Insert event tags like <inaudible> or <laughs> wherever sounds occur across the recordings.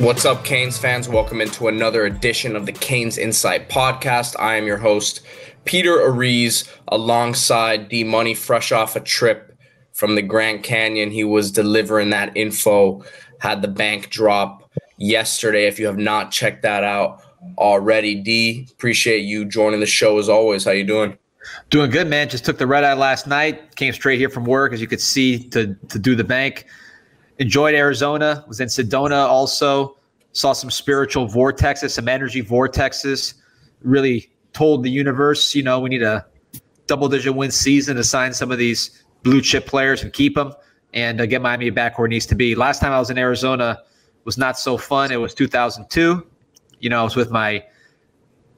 What's up, Canes fans? Welcome into another edition of the Canes Insight Podcast. I am your host, Peter Ariz, alongside D Money, fresh off a trip from the Grand Canyon. He was delivering that info, had the bank drop yesterday. If you have not checked that out already, D, appreciate you joining the show as always. How you doing? Doing good, man. Just took the red eye last night. Came straight here from work, as you could see, to to do the bank. Enjoyed Arizona. Was in Sedona also. Saw some spiritual vortexes, some energy vortexes. Really told the universe, you know, we need a double digit win season to sign some of these blue chip players and keep them and uh, get Miami back where it needs to be. Last time I was in Arizona was not so fun. It was 2002. You know, I was with my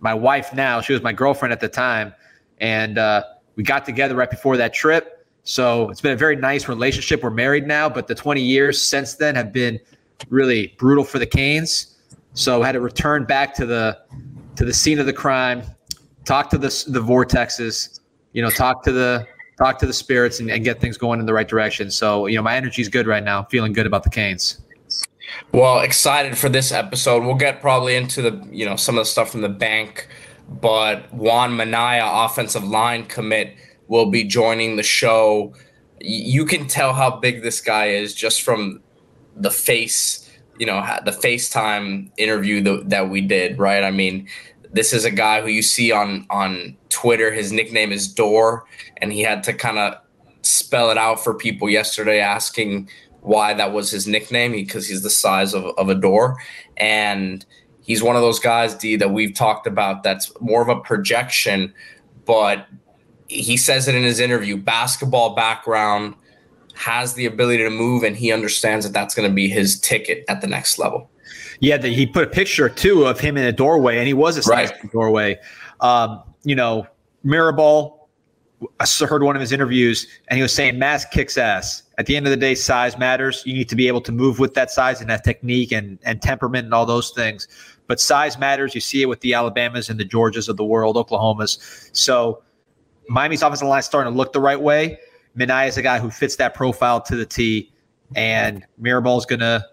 my wife now. She was my girlfriend at the time, and uh, we got together right before that trip. So it's been a very nice relationship. We're married now, but the 20 years since then have been really brutal for the Canes. So had to return back to the to the scene of the crime, talk to the the vortexes, you know, talk to the talk to the spirits and, and get things going in the right direction. So you know, my energy is good right now. feeling good about the Canes. Well, excited for this episode. We'll get probably into the you know some of the stuff from the bank, but Juan Minaya, offensive line commit, will be joining the show. You can tell how big this guy is just from the face, you know, the FaceTime interview that we did, right? I mean, this is a guy who you see on on Twitter. His nickname is Door, and he had to kind of spell it out for people yesterday, asking why that was his nickname because he's the size of, of a door, and he's one of those guys, D, that we've talked about. That's more of a projection, but he says it in his interview. Basketball background has the ability to move, and he understands that that's going to be his ticket at the next level. Yeah, the, he put a picture too of him in a doorway, and he was a size right. doorway. Um, you know, Mirabal. I heard one of his interviews, and he was saying mass kicks ass. At the end of the day, size matters. You need to be able to move with that size and that technique and and temperament and all those things. But size matters. You see it with the Alabamas and the Georgias of the world, Oklahomas. So Miami's offensive line is starting to look the right way. Minaya is a guy who fits that profile to the T, and Mirabal's gonna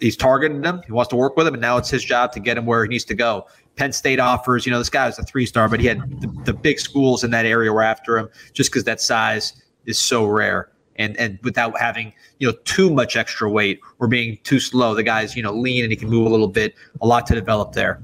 he's targeting him. He wants to work with him, and now it's his job to get him where he needs to go. Penn State offers, you know, this guy was a three star, but he had the, the big schools in that area were after him just because that size is so rare. And and without having you know too much extra weight or being too slow, the guy's you know lean and he can move a little bit. A lot to develop there.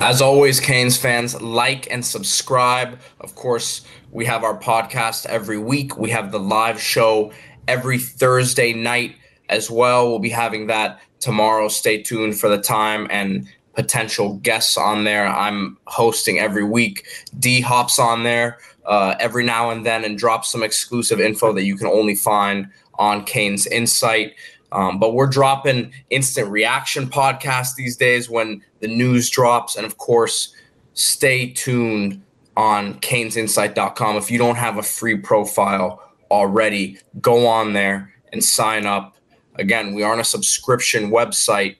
As always, Canes fans, like and subscribe. Of course, we have our podcast every week. We have the live show every Thursday night as well. We'll be having that tomorrow. Stay tuned for the time and potential guests on there. I'm hosting every week. D hops on there uh, every now and then and drops some exclusive info that you can only find on Canes Insight. Um, but we're dropping instant reaction podcasts these days when the news drops. And of course, stay tuned on canesinsight.com. If you don't have a free profile already, go on there and sign up. Again, we are on a subscription website.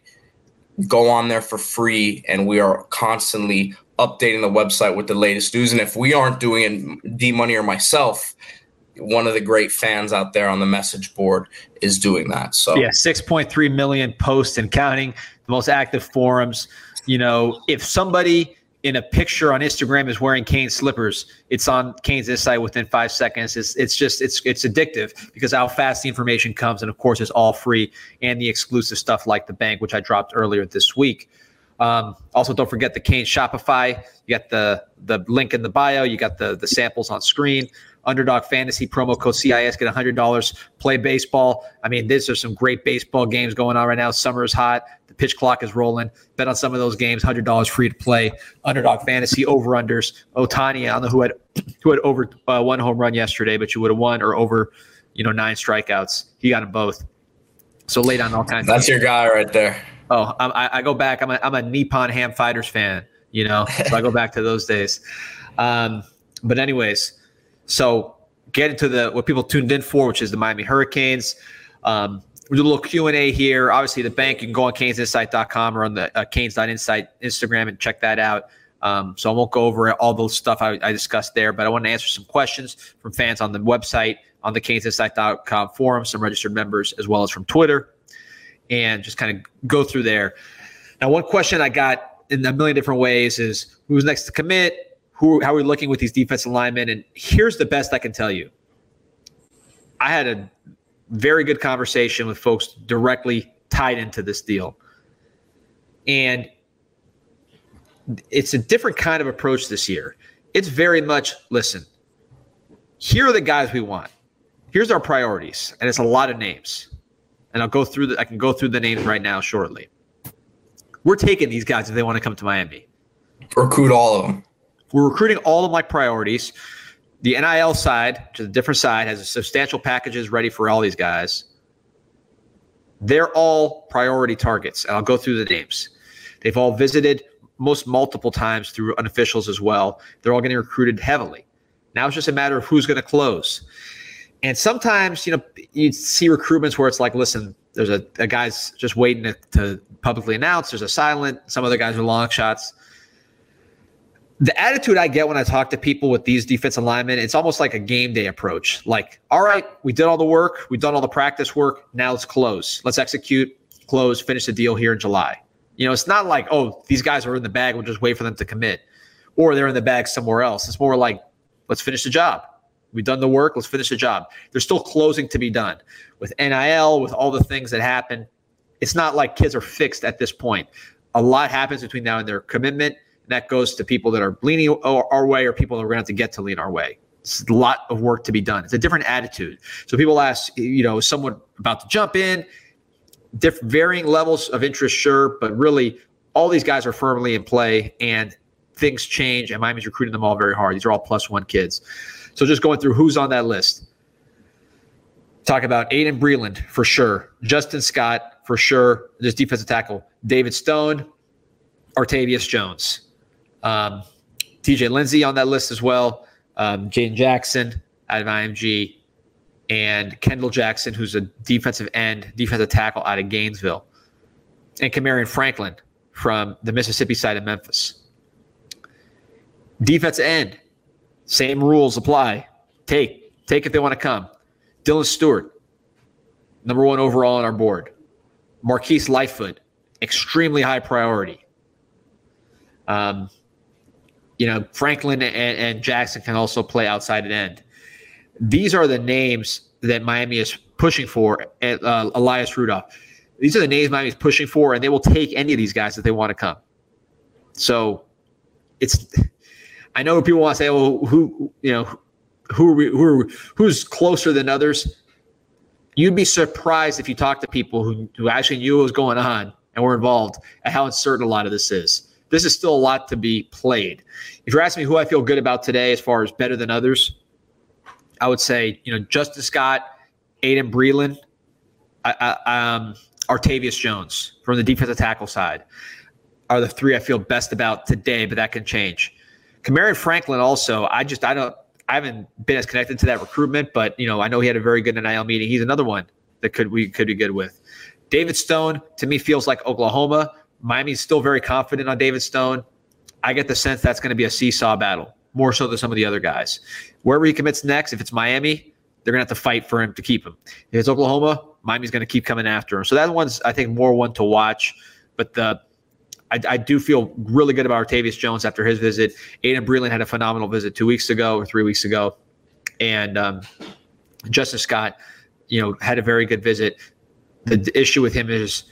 Go on there for free, and we are constantly updating the website with the latest news. And if we aren't doing it, D Money or myself, one of the great fans out there on the message board is doing that. So yeah, six point three million posts and counting, the most active forums. You know, if somebody in a picture on Instagram is wearing Kane slippers, it's on Canes Insight within five seconds. It's it's just it's it's addictive because how fast the information comes, and of course it's all free and the exclusive stuff like the bank, which I dropped earlier this week. Um, also, don't forget the Canes Shopify. You got the the link in the bio. You got the the samples on screen. Underdog Fantasy promo code CIS get $100. Play baseball. I mean, these are some great baseball games going on right now. Summer is hot. The pitch clock is rolling. Bet on some of those games. $100 free to play. Underdog Fantasy over unders. Ohtani, I don't know who had who had over uh, one home run yesterday, but you would have won or over, you know, nine strikeouts. He got them both. So late on all kinds. That's your guy right there. Oh, I, I, go back. I'm a, I'm a Nippon Ham Fighters fan. You know, so I go back to those days. Um, but anyways, so get into the what people tuned in for, which is the Miami Hurricanes. Um, we do a little Q and A here. Obviously, the bank you can go on CanesInsight.com or on the uh, Canes.insight Instagram and check that out. Um, so I won't go over all those stuff I, I, discussed there, but I want to answer some questions from fans on the website, on the CanesInsight.com forum, some registered members, as well as from Twitter. and just kind of go through there. Now, one question I got in a million different ways is who's next to commit? Who, how are we looking with these defensive linemen? And here's the best I can tell you. I had a very good conversation with folks directly tied into this deal. And it's a different kind of approach this year. It's very much listen, here are the guys we want. Here's our priorities. And it's a lot of names. And I'll go through the I can go through the names right now shortly. We're taking these guys if they want to come to Miami. Recruit all of them. We're recruiting all of my priorities. The NIL side, to the different side, has substantial packages ready for all these guys. They're all priority targets. And I'll go through the names. They've all visited most multiple times through unofficials as well. They're all getting recruited heavily. Now it's just a matter of who's going to close. And sometimes, you know, you see recruitments where it's like, listen, there's a, a guy's just waiting to, to publicly announce. There's a silent. Some other guys are long shots. The attitude I get when I talk to people with these defensive linemen, it's almost like a game day approach. Like, all right, we did all the work, we've done all the practice work. Now let's close. Let's execute, close, finish the deal here in July. You know, it's not like, oh, these guys are in the bag. We'll just wait for them to commit, or they're in the bag somewhere else. It's more like, let's finish the job. We've done the work. Let's finish the job. There's still closing to be done with NIL, with all the things that happen. It's not like kids are fixed at this point. A lot happens between now and their commitment. That goes to people that are leaning our way or people that we're going to have to get to lean our way. It's a lot of work to be done. It's a different attitude. So people ask, you know, someone about to jump in, different varying levels of interest, sure, but really all these guys are firmly in play and things change and Miami's recruiting them all very hard. These are all plus one kids. So just going through who's on that list. Talk about Aiden Breland for sure. Justin Scott for sure. Just defensive tackle. David Stone, Artavius Jones. Um, TJ Lindsey on that list as well. Um, Jackson out of IMG and Kendall Jackson, who's a defensive end, defensive tackle out of Gainesville, and Kamarion Franklin from the Mississippi side of Memphis. Defensive end, same rules apply. Take, take if they want to come. Dylan Stewart, number one overall on our board. Marquise Lightfoot, extremely high priority. Um, you know, Franklin and, and Jackson can also play outside an end. These are the names that Miami is pushing for. Uh, Elias Rudolph. These are the names Miami is pushing for, and they will take any of these guys if they want to come. So it's. I know people want to say, "Well, who you know, who are we, who are, who's closer than others?" You'd be surprised if you talk to people who who actually knew what was going on and were involved at how uncertain a lot of this is. This is still a lot to be played. If you're asking me who I feel good about today as far as better than others, I would say, you know, Justin Scott, Aiden Breland, I, I, um, Artavius Jones from the defensive tackle side are the three I feel best about today, but that can change. Kamarion Franklin also, I just I don't I haven't been as connected to that recruitment, but you know I know he had a very good NIL meeting. He's another one that could we could be good with. David Stone to me feels like Oklahoma. Miami's still very confident on David Stone. I get the sense that's going to be a seesaw battle more so than some of the other guys. Wherever he commits next, if it's Miami, they're going to have to fight for him to keep him. If it's Oklahoma, Miami's going to keep coming after him. So that one's, I think, more one to watch. But the I, I, do feel really good about Artavius Jones after his visit. Aiden Breland had a phenomenal visit two weeks ago or three weeks ago, and um, Justin Scott, you know, had a very good visit. The, the, issue with him is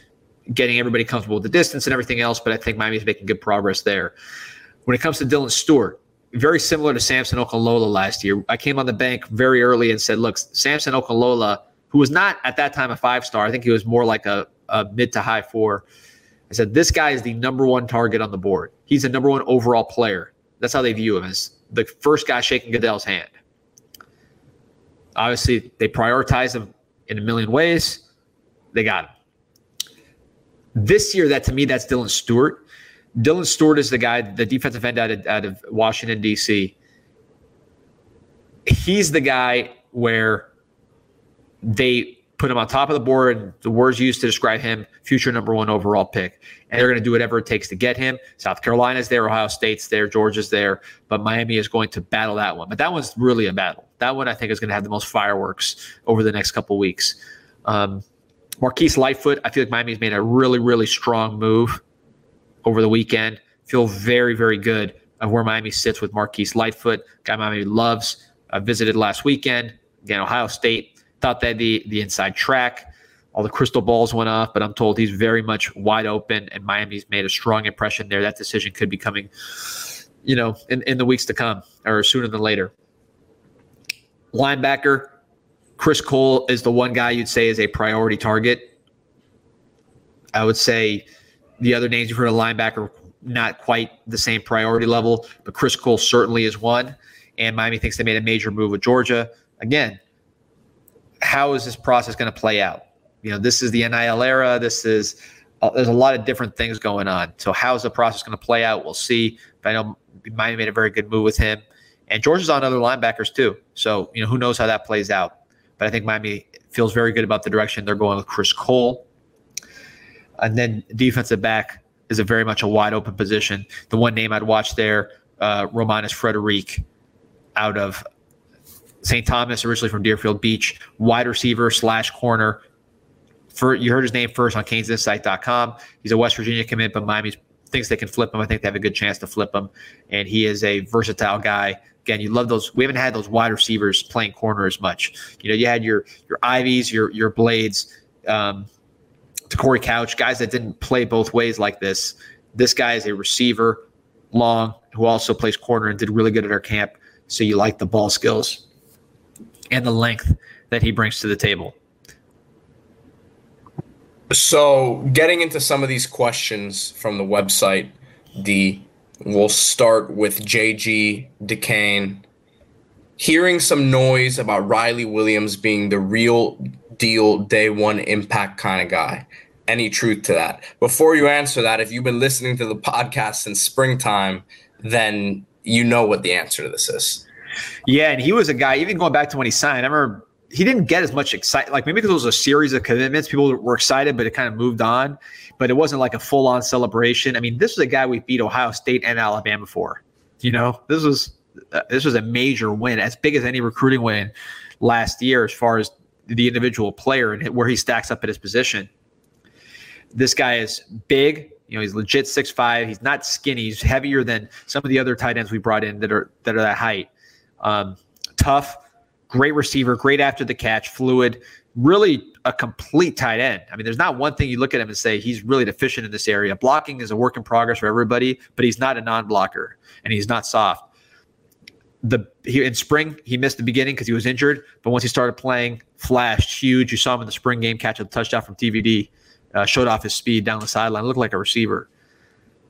getting everybody comfortable with the distance and everything else, but I think Miami's making good progress there. When it comes to Dylan Stewart, very similar to Samson Okunlola last year. I came on the bank very early and said, look, Samson Okunlola, who was not at that time a five star, I think he was more like a, a mid to high four. I said, this guy is the number one target on the board. He's the number one overall player. That's how they view him as the first guy shaking Goodell's hand. Obviously, they prioritize him in a million ways. They got him. This year, that to me, that's Dylan Stewart. Dylan Stewart is the guy, the defensive end out of, out of Washington, D.C. He's the guy where they put him on top of the board. And the words used to describe him, future number one overall pick. And they're going to do whatever it takes to get him. South Carolina's there, Ohio State's there, Georgia's there, but Miami is going to battle that one. But that one's really a battle. That one I think is going to have the most fireworks over the next couple weeks. Um, Marquise Lightfoot, I feel like Miami's made a really, really strong move over the weekend. Feel very, very good of where Miami sits with Marquise Lightfoot, guy Miami loves. I visited last weekend. Again, Ohio State thought that the, the inside track. All the crystal balls went off, but I'm told he's very much wide open, and Miami's made a strong impression there. That decision could be coming, you know, in, in the weeks to come or sooner than later. Linebacker, Chris Cole is the one guy you'd say is a priority target. I would say the other names you've heard of linebacker, not quite the same priority level, but Chris Cole certainly is one. And Miami thinks they made a major move with Georgia. Again, how is this process going to play out? You know, this is the NIL era. This is uh, there's a lot of different things going on. So how is the process going to play out? We'll see. But I know Miami made a very good move with him, and Georgia's on other linebackers too. So you know, who knows how that plays out? But I think Miami feels very good about the direction they're going with Chris Cole. And then defensive back is a very much a wide open position. The one name I'd watch there, uh, Romanis Frederic, out of St. Thomas, originally from Deerfield Beach, wide receiver slash corner. For you heard his name first on CanesInsight.com. He's a West Virginia commit, but Miami thinks they can flip him. I think they have a good chance to flip him, and he is a versatile guy. Again, you love those. We haven't had those wide receivers playing corner as much. You know, you had your your Ivies, your your Blades, um, to Corey Couch, guys that didn't play both ways like this. This guy is a receiver, long, who also plays corner and did really good at our camp. So you like the ball skills and the length that he brings to the table. So, getting into some of these questions from the website, the we'll start with JG DeCane. Hearing some noise about Riley Williams being the real deal day one impact kind of guy. Any truth to that? Before you answer that, if you've been listening to the podcast since springtime, then you know what the answer to this is. Yeah, and he was a guy, even going back to when he signed, I remember he didn't get as much excitement. Like maybe because it was a series of commitments, people were excited, but it kind of moved on. But it wasn't like a full on celebration. I mean, this was a guy we beat Ohio State and Alabama for. You know, this was uh, this was a major win, as big as any recruiting win last year, as far as the individual player and where he stacks up at his position. This guy is big. You know, he's legit six five. He's not skinny. He's heavier than some of the other tight ends we brought in that are that are that height. Um, tough, great receiver, great after the catch, fluid, really a complete tight end. I mean, there's not one thing you look at him and say he's really deficient in this area. Blocking is a work in progress for everybody, but he's not a non-blocker and he's not soft. The he, in spring he missed the beginning because he was injured, but once he started playing, flashed huge. You saw him in the spring game catch a touchdown from TVD, uh, showed off his speed down the sideline, looked like a receiver.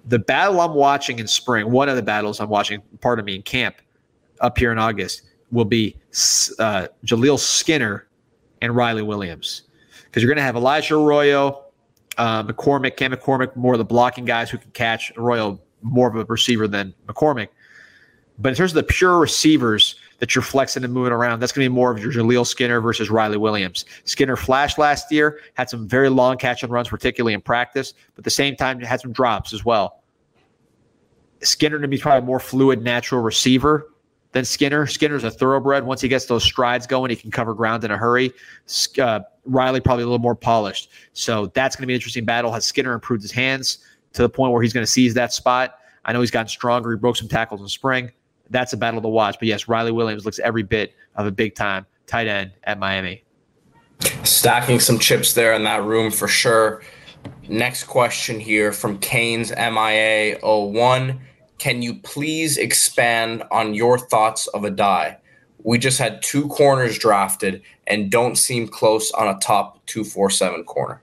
The battle I'm watching in spring, one of the battles I'm watching, part of me in camp, up here in August will be uh, Jaleel Skinner and Riley Williams because you're going to have Elijah Arroyo, uh, McCormick, Cam McCormick, more of the blocking guys who can catch. Arroyo more of a receiver than McCormick. But in terms of the pure receivers that you're flexing and moving around, that's going to be more of your Jaleel Skinner versus Riley Williams. Skinner flashed last year, had some very long catch and runs, particularly in practice, but at the same time, had some drops as well. Skinner to be probably a more fluid, natural receiver than Skinner. Skinner's a thoroughbred. Once he gets those strides going, he can cover ground in a hurry. Uh, Riley probably a little more polished. So that's going to be an interesting battle. Has Skinner improved his hands to the point where he's going to seize that spot? I know he's gotten stronger. He broke some tackles in spring. That's a battle to watch. But yes, Riley Williams looks every bit of a big time tight end at Miami. Stacking some chips there in that room for sure. Next question here from Canes MIA 01. Can you please expand on your thoughts of Addae? We just had two corners drafted and don't seem close on a top 247 corner.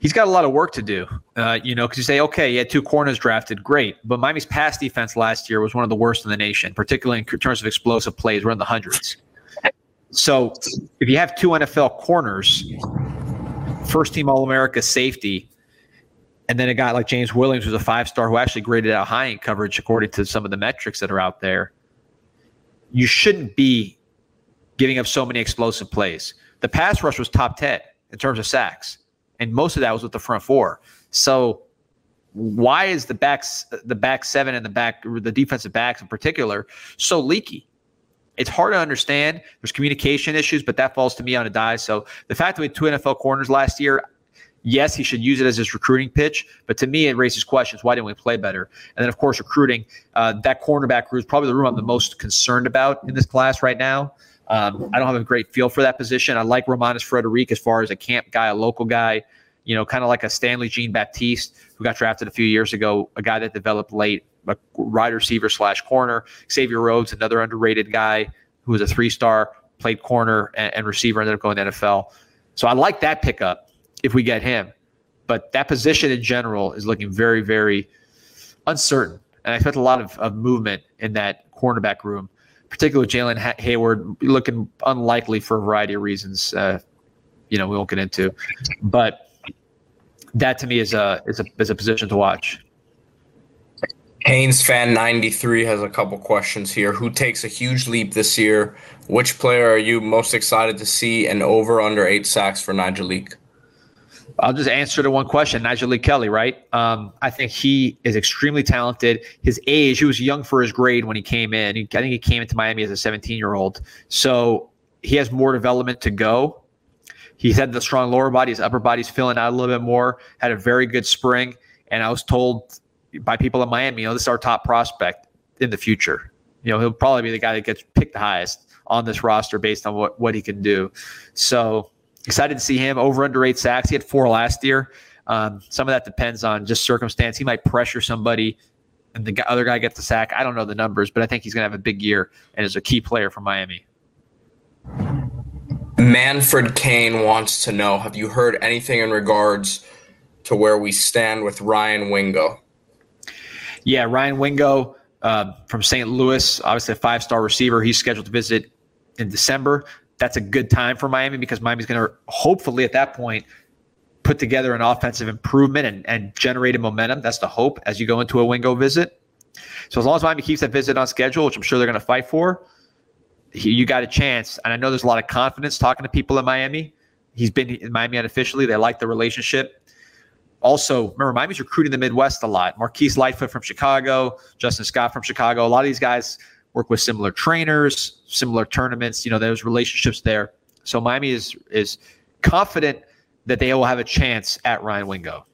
He's got a lot of work to do, uh, you know, because you say, okay, he had two corners drafted, great. But Miami's pass defense last year was one of the worst in the nation, particularly in terms of explosive plays. We're in the hundreds. So if you have two NFL corners, first team All America safety, and then a guy like James Williams, who's a five star, who actually graded out high in coverage according to some of the metrics that are out there. You shouldn't be giving up so many explosive plays. The pass rush was top 10 in terms of sacks, and most of that was with the front four. So, why is the backs, the back seven and the back, the defensive backs in particular, so leaky? It's hard to understand. There's communication issues, but that falls to me on Addae. So the fact that we had two NFL corners last year, yes, he should use it as his recruiting pitch. But to me, it raises questions. Why didn't we play better? And then, of course, recruiting. Uh, that cornerback group is probably the room I'm the most concerned about in this class right now. Um, I don't have a great feel for that position. I like Romanis Frederic as far as a camp guy, a local guy, you know, kind of like a Stanley Jean Baptiste who got drafted a few years ago, a guy that developed late, a wide receiver slash corner. Xavier Rhodes, another underrated guy who was a three star, played corner and, and receiver, ended up going to NFL. So I like that pickup if we get him. But that position in general is looking very, very uncertain. And I expect a lot of, of movement in that cornerback room, particularly Jalen Hayward, looking unlikely for a variety of reasons. Uh, you know, we won't get into. But that to me is a is a is a position to watch. Haynes fan 93 has a couple questions here. Who takes a huge leap this year? Which player are you most excited to see and over under eight sacks for Nyjalik? I'll just answer the one question. Nyjalik Kelly, right? Um, I think he is extremely talented. His age, he was young for his grade when he came in. He, I think he came into Miami as a 17 year old. So he has more development to go. He's had the strong lower body. His upper body's filling out a little bit more. Had a very good spring. And I was told by people in Miami, you know, this is our top prospect in the future. You know, he'll probably be the guy that gets picked the highest on this roster based on what, what he can do. So excited to see him over under eight sacks. He had four last year. Um, some of that depends on just circumstance. He might pressure somebody and the other guy gets the sack. I don't know the numbers, but I think he's going to have a big year and is a key player for Miami. Manfred Kane wants to know Have you heard anything in regards to where we stand with Ryan Wingo? Yeah, Ryan Wingo uh, from St. Louis, obviously a five star receiver. He's scheduled to visit in December. That's a good time for Miami because Miami's going to hopefully at that point put together an offensive improvement and, and generate a momentum. That's the hope as you go into a Wingo visit. So as long as Miami keeps that visit on schedule, which I'm sure they're going to fight for, he, you got a chance. And I know there's a lot of confidence talking to people in Miami. He's been in Miami unofficially. They like the relationship. Also, remember, Miami's recruiting the Midwest a lot. Marquise Lightfoot from Chicago, Justin Scott from Chicago. A lot of these guys work with similar trainers, similar tournaments. You know, there's relationships there. So Miami is is confident that they will have a chance at Ryan Wingo.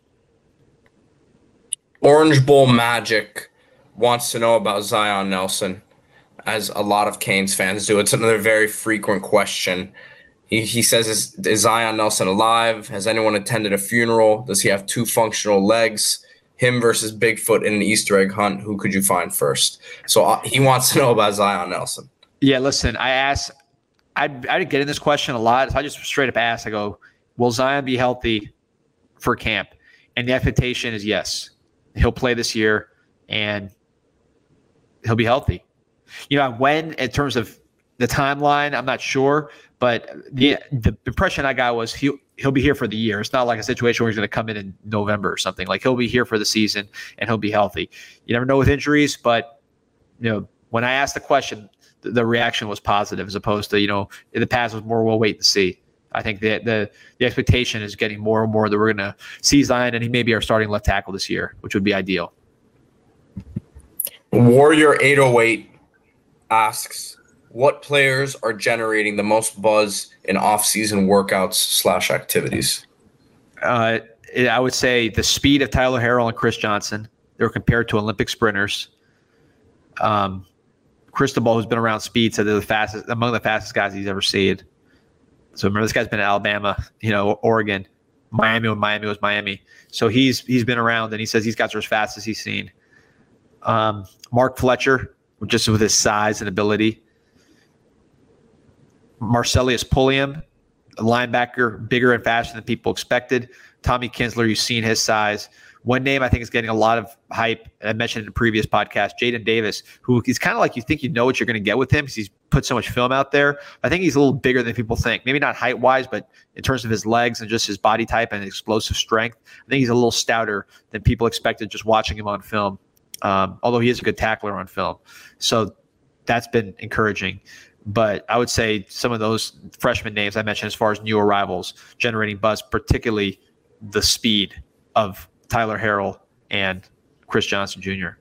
Orange Bowl Magic wants to know about Zion Nelson as a lot of Canes fans do. It's another very frequent question. He, he says, is, is Zion Nelson alive? Has anyone attended a funeral? Does he have two functional legs? Him versus Bigfoot in an Easter egg hunt. Who could you find first? So uh, he wants to know about Zion Nelson. Yeah, listen, I asked, I, I get in this question a lot. So I just straight up ask, I go, will Zion be healthy for camp? And the expectation is yes. He'll play this year and he'll be healthy. You know, when in terms of the timeline, I'm not sure, but the the impression I got was he he'll be here for the year. It's not like a situation where he's going to come in in November or something. Like he'll be here for the season and he'll be healthy. You never know with injuries, but you know, when I asked the question, the, the reaction was positive as opposed to you know in the past was more we'll wait and see. I think that the the expectation is getting more and more that we're going to see Zion and he may be our starting left tackle this year, which would be ideal. Warrior 808 asks, what players are generating the most buzz in off-season workouts slash activities? Uh, I would say the speed of Tyler Harrell and Chris Johnson. They're compared to Olympic sprinters. Um, Cristobal, who's been around speed, said they're the fastest among the fastest guys he's ever seen. So remember, this guy's been in Alabama, you know, Oregon, Miami when Miami was Miami. So he's he's been around, and he says these guys are as fast as he's seen. Um, Mark Fletcher, just with his size and ability. Marcellus Pulliam, a linebacker, bigger and faster than people expected. Tommy Kinsler, you've seen his size. One name I think is getting a lot of hype. I mentioned in a previous podcast, Jadyn Davis, who is kind of like you think you know what you're going to get with him because he's put so much film out there. I think he's a little bigger than people think. Maybe not height wise, but in terms of his legs and just his body type and explosive strength, I think he's a little stouter than people expected just watching him on film um, although he is a good tackler on film. So that's been encouraging. But I would say some of those freshman names I mentioned, as far as new arrivals, generating buzz, particularly the speed of Tyler Harrell and Chris Johnson Jr.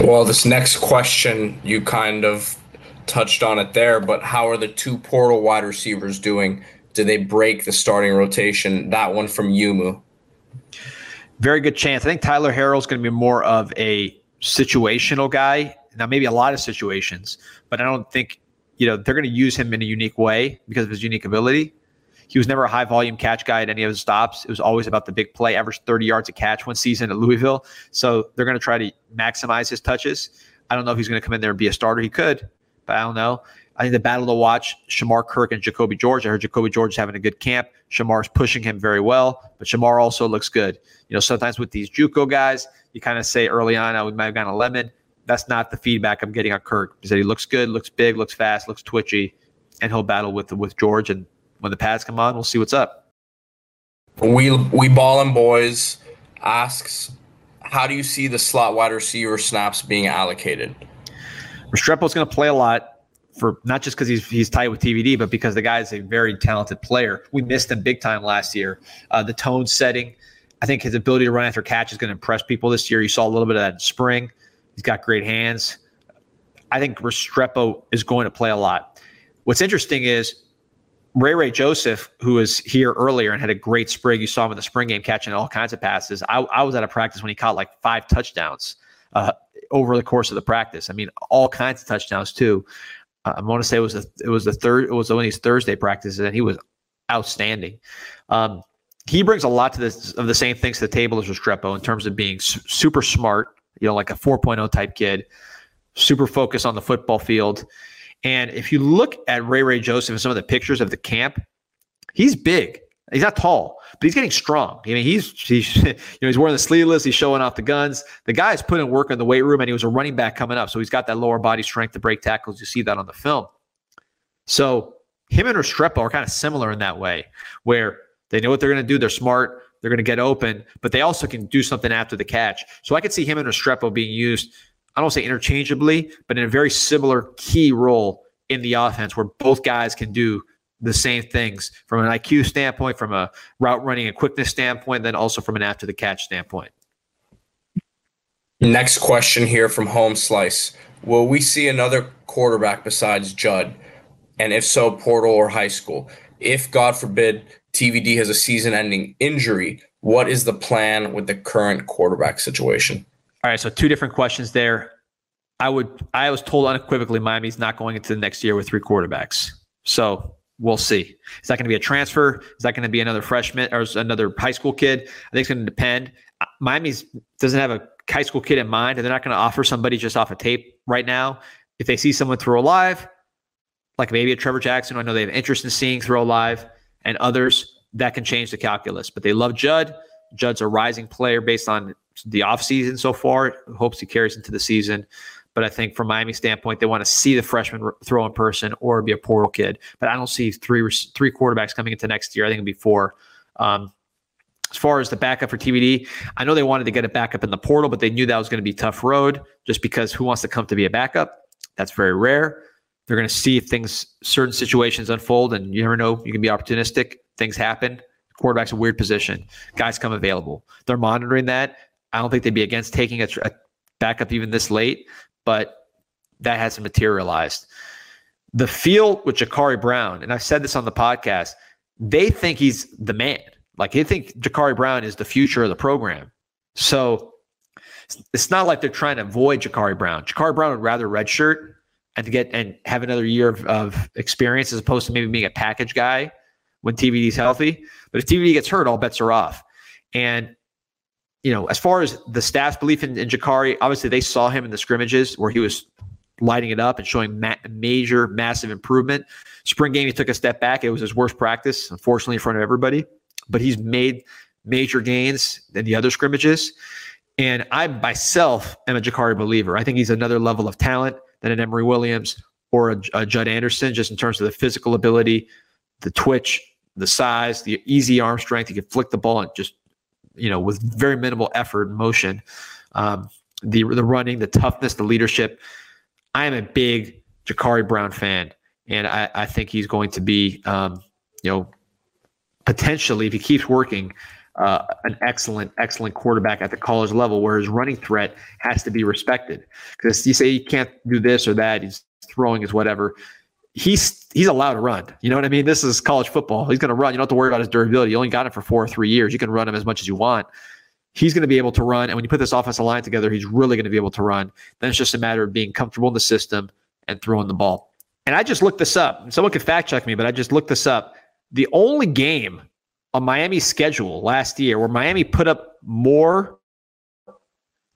Well, this next question you kind of touched on it there, but how are the two portal wide receivers doing? Do they break the starting rotation? That one from Yumu. Very good chance. I think Tyler Harrell's going to be more of a situational guy. Now, maybe a lot of situations, but I don't think you know they're going to use him in a unique way because of his unique ability. He was never a high volume catch guy at any of his stops. It was always about the big play, averaged 30 yards a catch one season at Louisville. So they're going to try to maximize his touches. I don't know if he's going to come in there and be a starter. He could, but I don't know. I think the battle to watch Shamar Kirk and Jacoby George. I heard Jacoby George is having a good camp. Shamar's pushing him very well, but Shamar also looks good. You know, sometimes with these JUCO guys, you kind of say early on, oh, we might have gotten a lemon. That's not the feedback I'm getting on Kirk. He said he looks good, looks big, looks fast, looks twitchy, and he'll battle with with George. And when the pads come on, we'll see what's up. We we ballin' boys asks, how do you see the slot wide receiver snaps being allocated? Restrepo's going to play a lot for not just because he's he's tight with TVD, but because the guy is a very talented player. We missed him big time last year. Uh, the tone setting, I think his ability to run after catch is going to impress people this year. You saw a little bit of that in spring. He's got great hands. I think Restrepo is going to play a lot. What's interesting is Ray Ray Joseph, who was here earlier and had a great spring. You saw him in the spring game catching all kinds of passes. I, I was at a practice when he caught like five touchdowns uh, over the course of the practice. I mean, all kinds of touchdowns too. Uh, I want to say it was a, it was the third it was one of these Thursday practices and he was outstanding. Um, he brings a lot to this of the same things to the table as Restrepo in terms of being su- super smart, you know, like a 4.0 type kid, super focused on the football field and if you look at Ray Ray Joseph and some of the pictures of the camp, he's big. He's not tall, but he's getting strong. I mean, he's he's <laughs> you know he's wearing the sleeveless. He's showing off the guns. The guy's putting work in the weight room, and he was a running back coming up, so he's got that lower body strength to break tackles. You see that on the film. So him and Restrepo are kind of similar in that way, where they know what they're going to do. They're smart. They're going to get open, but they also can do something after the catch. So I could see him and Restrepo being used I don't say interchangeably, but in a very similar key role in the offense where both guys can do the same things from an IQ standpoint, from a route running and quickness standpoint, then also from an after the catch standpoint. Next question here from Home Slice. Will we see another quarterback besides Judd? And if so, portal or high school? If, God forbid, TVD has a season ending injury, what is the plan with the current quarterback situation? All right, so two different questions there. I would I was told unequivocally Miami's not going into the next year with three quarterbacks. So we'll see. Is that going to be a transfer? Is that going to be another freshman or another high school kid? I think it's going to depend. Uh, Miami's doesn't have a high school kid in mind, and they're not going to offer somebody just off a tape right now. If they see someone throw live, like maybe a Trevor Jackson, I know they have interest in seeing throw live, and others that can change the calculus. But they love Judd. Judd's a rising player based on the offseason so far. Hopes he carries into the season. But I think from Miami standpoint, they want to see the freshman throw in person or be a portal kid. But I don't see three three quarterbacks coming into next year. I think it'll be four. Um, as far as the backup for TVD, I know they wanted to get a backup in the portal, but they knew that was going to be tough road just because who wants to come to be a backup? That's very rare. They're going to see if things, certain situations unfold, and you never know. You can be opportunistic. Things happen. Quarterback's a weird position. Guys come available. They're monitoring that. I don't think they'd be against taking a, a backup even this late, but that hasn't materialized. The feel with Jacurri Brown, and I've said this on the podcast, they think he's the man. Like they think Jacurri Brown is the future of the program. So it's not like they're trying to avoid Jacurri Brown. Jacurri Brown would rather redshirt and to get and have another year of, of experience as opposed to maybe being a package guy when TVD is healthy. But if TVD gets hurt, all bets are off. And you know, as far as the staff's belief in, in Jacurri, obviously they saw him in the scrimmages where he was lighting it up and showing ma- major, massive improvement. Spring game, he took a step back. It was his worst practice, unfortunately, in front of everybody. But he's made major gains in the other scrimmages. And I myself am a Jacurri believer. I think he's another level of talent than an Emory Williams or a, a Judd Anderson, just in terms of the physical ability, the twitch, the size, the easy arm strength. He can flick the ball and just you know, with very minimal effort and motion. Um, the the running, the toughness, the leadership. I am a big Jacurri Brown fan, and I, I think he's going to be, um, you know, potentially if he keeps working, uh, an excellent, excellent quarterback at the college level, where his running threat has to be respected. Because you say he can't do this or that, he's throwing his whatever. He's he's allowed to run. You know what I mean? This is college football. He's going to run. You don't have to worry about his durability. You only got him for four or three years. You can run him as much as you want. He's going to be able to run. And when you put this offensive line together, he's really going to be able to run. Then it's just a matter of being comfortable in the system and throwing the ball. And I just looked this up. Someone could fact check me, but I just looked this up. The only game on Miami's schedule last year where Miami put up more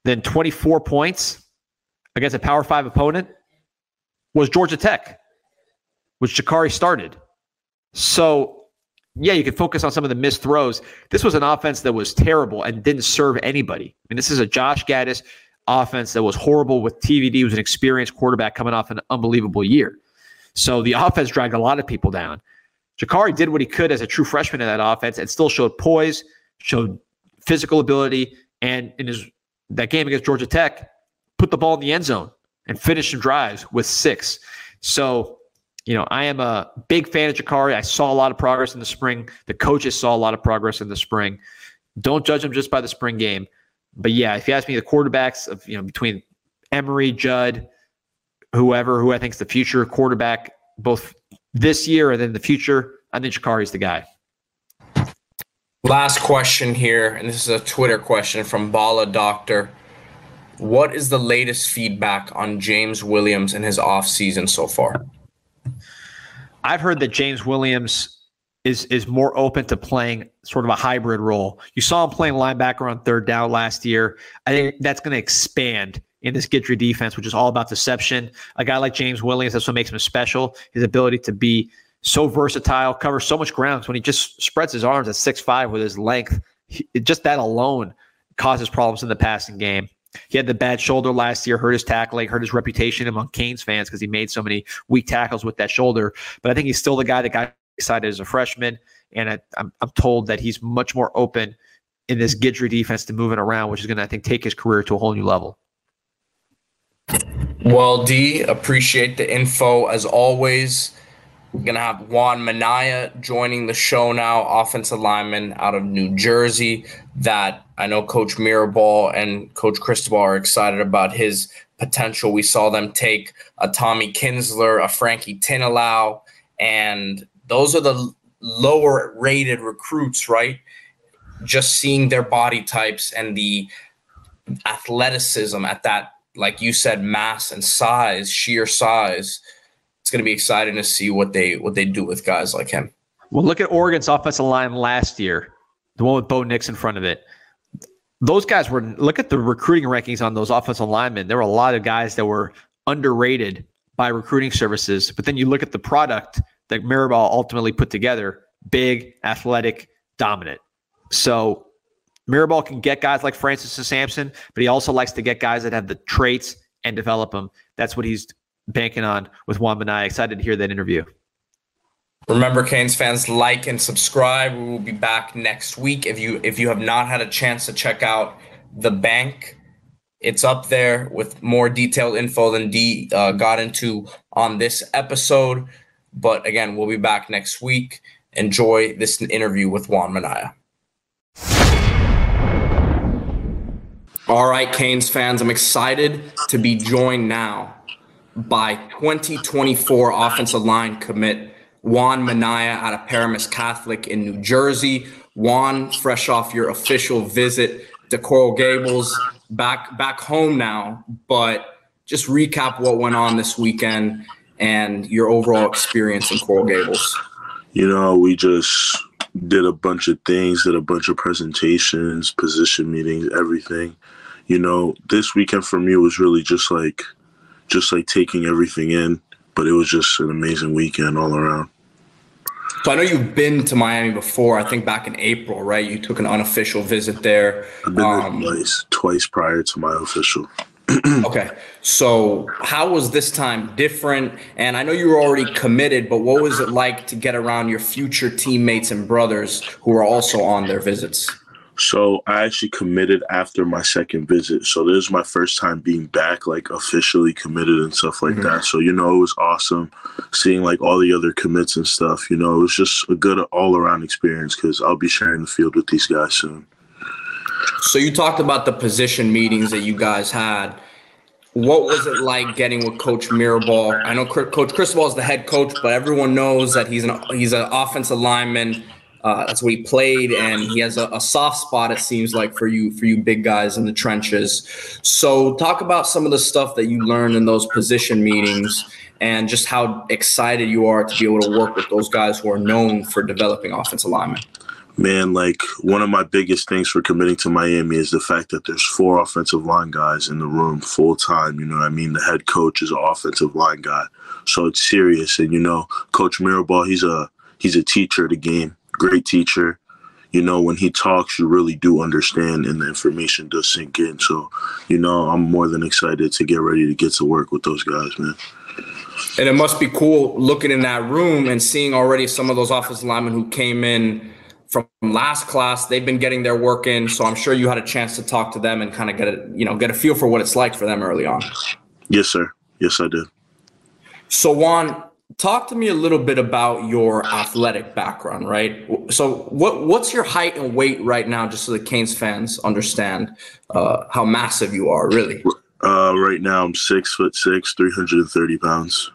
than 24 points against a Power Five opponent was Georgia Tech, which Jacurri started. So, yeah, you could focus on some of the missed throws. This was an offense that was terrible and didn't serve anybody. I mean, this is a Josh Gattis offense that was horrible with TVD, was an experienced quarterback coming off an unbelievable year. So the offense dragged a lot of people down. Jacurri did what he could as a true freshman in that offense and still showed poise, showed physical ability, and in his that game against Georgia Tech, put the ball in the end zone and finished some drives with six. So, you know, I am a big fan of Jacurri. I saw a lot of progress in the spring. The coaches saw a lot of progress in the spring. Don't judge them just by the spring game. But yeah, if you ask me, the quarterbacks of you know between Emory, Judd, whoever, who I think is the future quarterback, both this year and then the future, I think is the guy. Last question here, and this is a Twitter question from Bala Doctor. What is the latest feedback on James Williams and his offseason so far? I've heard that James Williams is is more open to playing sort of a hybrid role. You saw him playing linebacker on third down last year. I think that's going to expand in this Guidry defense, which is all about deception. A guy like James Williams, that's what makes him special. His ability to be so versatile, cover so much ground. When he just spreads his arms at six five with his length, he, just that alone causes problems in the passing game. He had the bad shoulder last year, hurt his tackling, hurt his reputation among Canes fans because he made so many weak tackles with that shoulder. But I think he's still the guy that got excited as a freshman. And I, I'm, I'm told that he's much more open in this Guidry defense to moving around, which is going to, I think, take his career to a whole new level. Well, D, appreciate the info as always. We're going to have Juan Minaya joining the show now, offensive lineman out of New Jersey. That I know Coach Mirabal and Coach Cristobal are excited about his potential. We saw them take a Tommy Kinsler, a Frankie Tinalau, and those are the lower rated recruits, right? Just seeing their body types and the athleticism at that, like you said, mass and size, sheer size. It's going to be exciting to see what they what they do with guys like him. Well, look at Oregon's offensive line last year, the one with Bo Nix in front of it. Those guys were look at the recruiting rankings on those offensive linemen. There were a lot of guys that were underrated by recruiting services, but then you look at the product that Mirabal ultimately put together big, athletic, dominant. So Mirabal can get guys like Francis Sampson, but he also likes to get guys that have the traits and develop them. That's what he's banking on with Juan Minaya. Excited to hear that interview. Remember, Canes fans, like and subscribe. We will be back next week. If you if you have not had a chance to check out the bank, it's up there with more detailed info than D uh, got into on this episode. But again, we'll be back next week. Enjoy this interview with Juan Minaya. All right, Canes fans, I'm excited to be joined now by 2024 offensive line commit Juan Minaya out of Paramus Catholic in New Jersey. Juan, fresh off your official visit to Coral Gables, back back home now, but just recap what went on this weekend and your overall experience in Coral Gables? You know, we just did a bunch of things, did a bunch of presentations, position meetings, everything. You know, this weekend for me was really just like just like taking everything in, but it was just an amazing weekend all around. So I know you've been to Miami before. I think back in April, right? You took an unofficial visit there. I've been um, there twice, twice prior to my official. <clears throat> okay. So, how was this time different? And I know you were already committed, but what was it like to get around your future teammates and brothers who are also on their visits? So, I actually committed after my second visit. So, this is my first time being back, like officially committed and stuff like mm-hmm. that. So, you know, it was awesome seeing like all the other commits and stuff. You know, it was just a good all around experience because I'll be sharing the field with these guys soon. So you talked about the position meetings that you guys had. what was it like getting with Coach Mirabal? I know Coach Cristobal is the head coach, but everyone knows that he's an he's an offensive lineman. Uh, that's what he played, and he has a, a, soft spot. It seems like for you for you big guys in the trenches. So, talk about some of the stuff that you learned in those position meetings, and just how excited you are to be able to work with those guys who are known for developing offensive linemen. Man, like one of my biggest things for committing to Miami is the fact that there's four offensive line guys in the room full time. You know I mean? The head coach is an offensive line guy. So it's serious. And you know, Coach Mirabal, he's a he's a teacher of the game, great teacher. You know, when he talks, you really do understand and the information does sink in. So, you know, I'm more than excited to get ready to get to work with those guys, man. And it must be cool looking in that room and seeing already some of those offensive linemen who came in from last class. They've been getting their work in, so I'm sure you had a chance to talk to them and kind of get a you know get a feel for what it's like for them early on. Yes, sir. Yes, I did. So Juan, talk to me a little bit about your athletic background, right? So what what's your height and weight right now, just so the Canes fans understand uh, how massive you are, really? Uh, right now, I'm six foot six, three hundred and thirty pounds.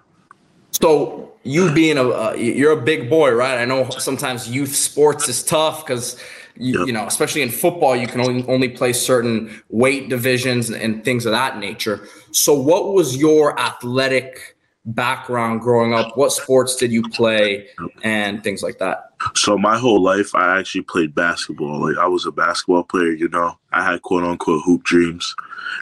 So you being a uh, you're a big boy, right? I know sometimes youth sports is tough because you, yep. you, know, especially in football, you can only only play certain weight divisions and, and things of that nature. So, what was your athletic background growing up? What sports did you play, and things like that? So my whole life, I actually played basketball. Like I was a basketball player. You know, I had quote unquote hoop dreams,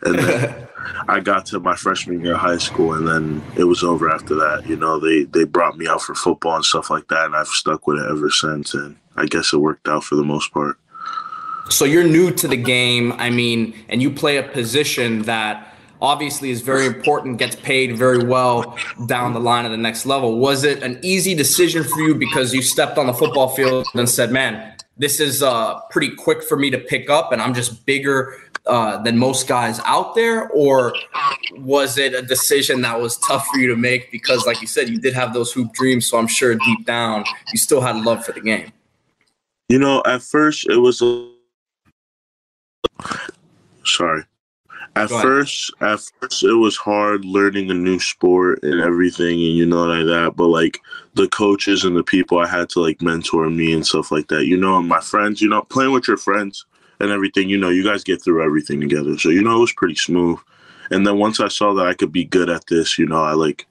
and then <laughs> I got to my freshman year of high school, and then it was over after that. You know, they they brought me out for football and stuff like that, and I've stuck with it ever since. And I guess it worked out for the most part. So you're new to the game. I mean, and you play a position that obviously is very important, gets paid very well down the line at the next level. Was it an easy decision for you because you stepped on the football field and said, man, this is uh, pretty quick for me to pick up and I'm just bigger uh, than most guys out there? Or was it a decision that was tough for you to make because, like you said, you did have those hoop dreams. So I'm sure deep down you still had love for the game. You know, at first it was a sorry. At first, at first, it was hard learning a new sport and everything, and you know like that. But like the coaches and the people I had to like mentor me and stuff like that. You know, and my friends. You know, playing with your friends and everything. You know, you guys get through everything together. So you know, it was pretty smooth. And then once I saw that I could be good at this, you know, I like,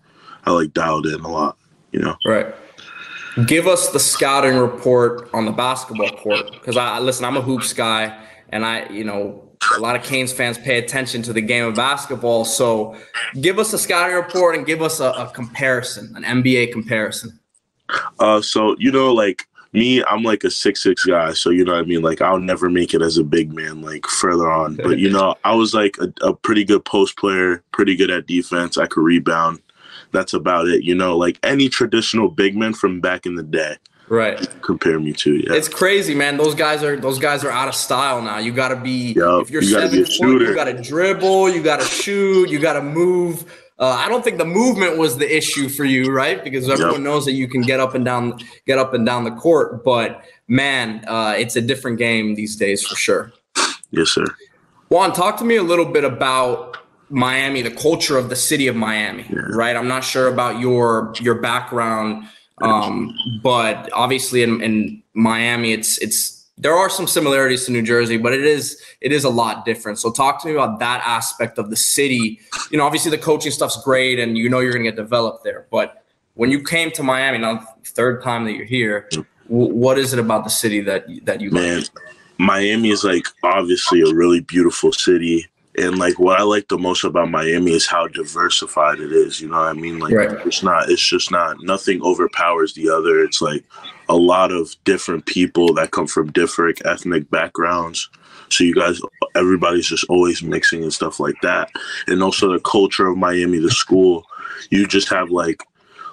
I like dialed in a lot. You know, right. Give us the scouting report on the basketball court because I listen. I'm a hoops guy, and I, you know, a lot of Canes fans pay attention to the game of basketball. So give us a scouting report and give us a, a comparison, an NBA comparison. Uh, so you know, like me, I'm like a six six guy, so you know what I mean. Like I'll never make it as a big man, like further on. But you know, I was like a, a pretty good post player, pretty good at defense. I could rebound. That's about it. You know, like any traditional big man from back in the day right compare me to yeah it's crazy man those guys are those guys are out of style now you got to be yep. if you're you seven foot, you got to dribble you got to shoot you got to move uh, I don't think the movement was the issue for you, right? Because everyone yep. knows that you can get up and down, get up and down the court. But man, uh, it's a different game these days for sure. Yes, sir. Juan, talk to me a little bit about Miami, the culture of the city of Miami, yeah. right? I'm not sure about your your background um, but obviously in, in Miami, it's it's there are some similarities to New Jersey, but it is it is a lot different. So talk to me about that aspect of the city. You know, obviously the coaching stuff's great, and you know you're going to get developed there. But when you came to Miami, now third time that you're here, w- what is it about the city that that you man? Like? Miami is like obviously a really beautiful city. And like what I like the most about Miami is how diversified it is. You know what I mean? Like right. it's not it's just not nothing overpowers the other. It's like a lot of different people that come from different ethnic backgrounds. So you guys everybody's just always mixing and stuff like that. And also the culture of Miami, the school, you just have like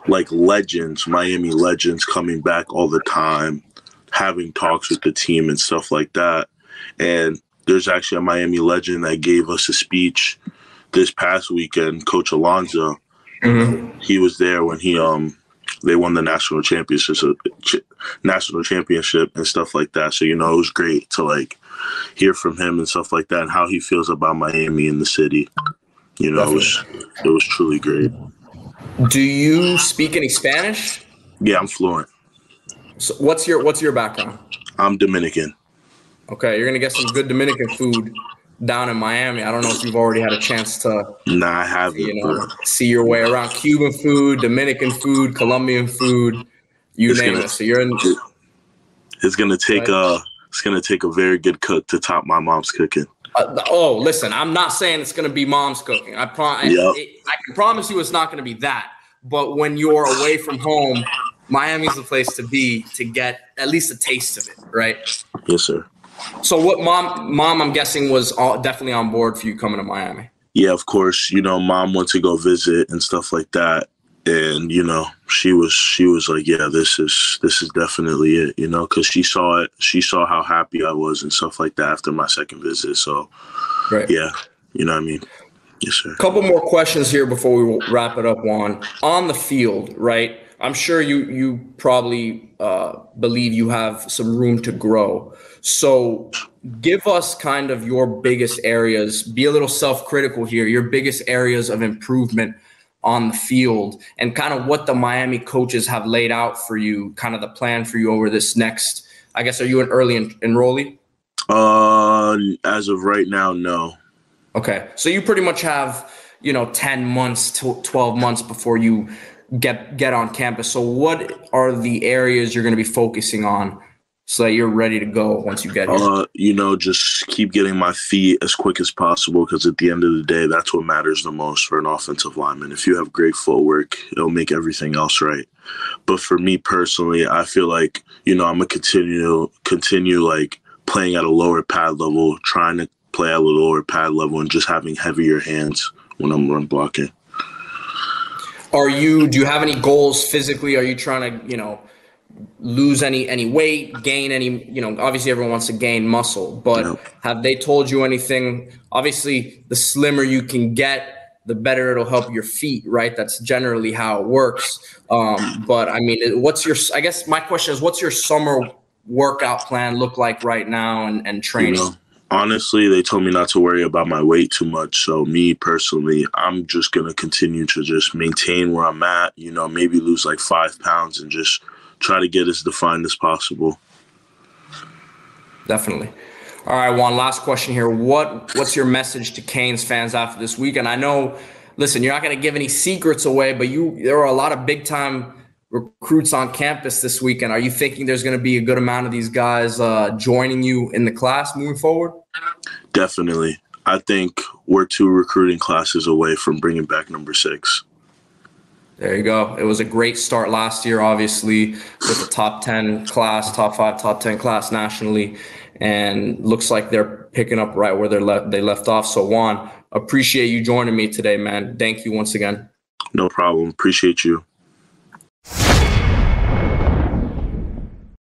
like legends, Miami legends coming back all the time, having talks with the team and stuff like that. And there's actually a Miami legend that gave us a speech this past weekend, Coach Alonzo. Mm-hmm. He was there when he um they won the national championship, so, ch- national championship and stuff like that. So you know it was great to like hear from him and stuff like that, and how he feels about Miami and the city. You know, Definitely. it was it was truly great. Do you speak any Spanish? Yeah, I'm fluent. So what's your what's your background? I'm Dominican. Okay, you're gonna get some good Dominican food down in Miami. I don't know if you've already had a chance to. Nah, I haven't. You know, see your way around Cuban food, Dominican food, Colombian food, you it's name gonna, it. So you're in. It's gonna take right? a. It's gonna take a very good cook to top my mom's cooking. Uh, oh, listen, I'm not saying it's gonna be mom's cooking. I promise. Yep. I, I can promise you, it's not gonna be that. But when you're away from home, Miami's the place to be to get at least a taste of it, right? Yes, sir. So what mom mom I'm guessing was all, definitely on board for you coming to Miami. Yeah, of course. You know, mom went to go visit and stuff like that. And you know, she was she was like, "Yeah, this is this is definitely it." You know, because she saw it, she saw how happy I was and stuff like that after my second visit. So, right. yeah, you know what I mean. Yes, sir. Couple more questions here before we wrap it up. Juan, on the field, right? I'm sure you you probably uh, believe you have some room to grow. So give us kind of your biggest areas. Be a little self-critical here. Your biggest areas of improvement on the field, and kind of what the Miami coaches have laid out for you. Kind of the plan for you over this next. I guess are you an early en- enrollee? Uh, as of right now, no. Okay, so you pretty much have you know ten months to twelve months before you get get on campus. So what are the areas you're going to be focusing on so that you're ready to go once you get here? Uh, you know, just keep getting my feet as quick as possible because at the end of the day, that's what matters the most for an offensive lineman. If you have great footwork, it'll make everything else right. But for me personally, I feel like you know I'm gonna continue continue like playing at a lower pad level, trying to play at a lower pad level, and just having heavier hands when I'm run blocking. Are you? Do you have any goals physically? Are you trying to, you know, lose any any weight, gain any? You know, obviously everyone wants to gain muscle, but have they told you anything? Obviously, the slimmer you can get, the better it'll help your feet, right? That's generally how it works. Um, but I mean, what's your? I guess my question is, what's your summer workout plan look like right now and, and training? You know, honestly, they told me not to worry about my weight too much. So me personally, I'm just gonna continue to just maintain where I'm at. You know, maybe lose like five pounds and just try to get as defined as possible. Definitely. All right, one last question here. What what's your message to Canes fans after this week? And I know, listen, you're not going to give any secrets away, but you there are a lot of big time recruits on campus this weekend. Are you thinking there's going to be a good amount of these guys uh, joining you in the class moving forward? Definitely. I think we're two recruiting classes away from bringing back number six. There you go. It was a great start last year, obviously, with the top 10 class, top five, top 10 class nationally. And looks like they're picking up right where they left, they left off. So, Juan, appreciate you joining me today, man. Thank you once again. No problem. Appreciate you.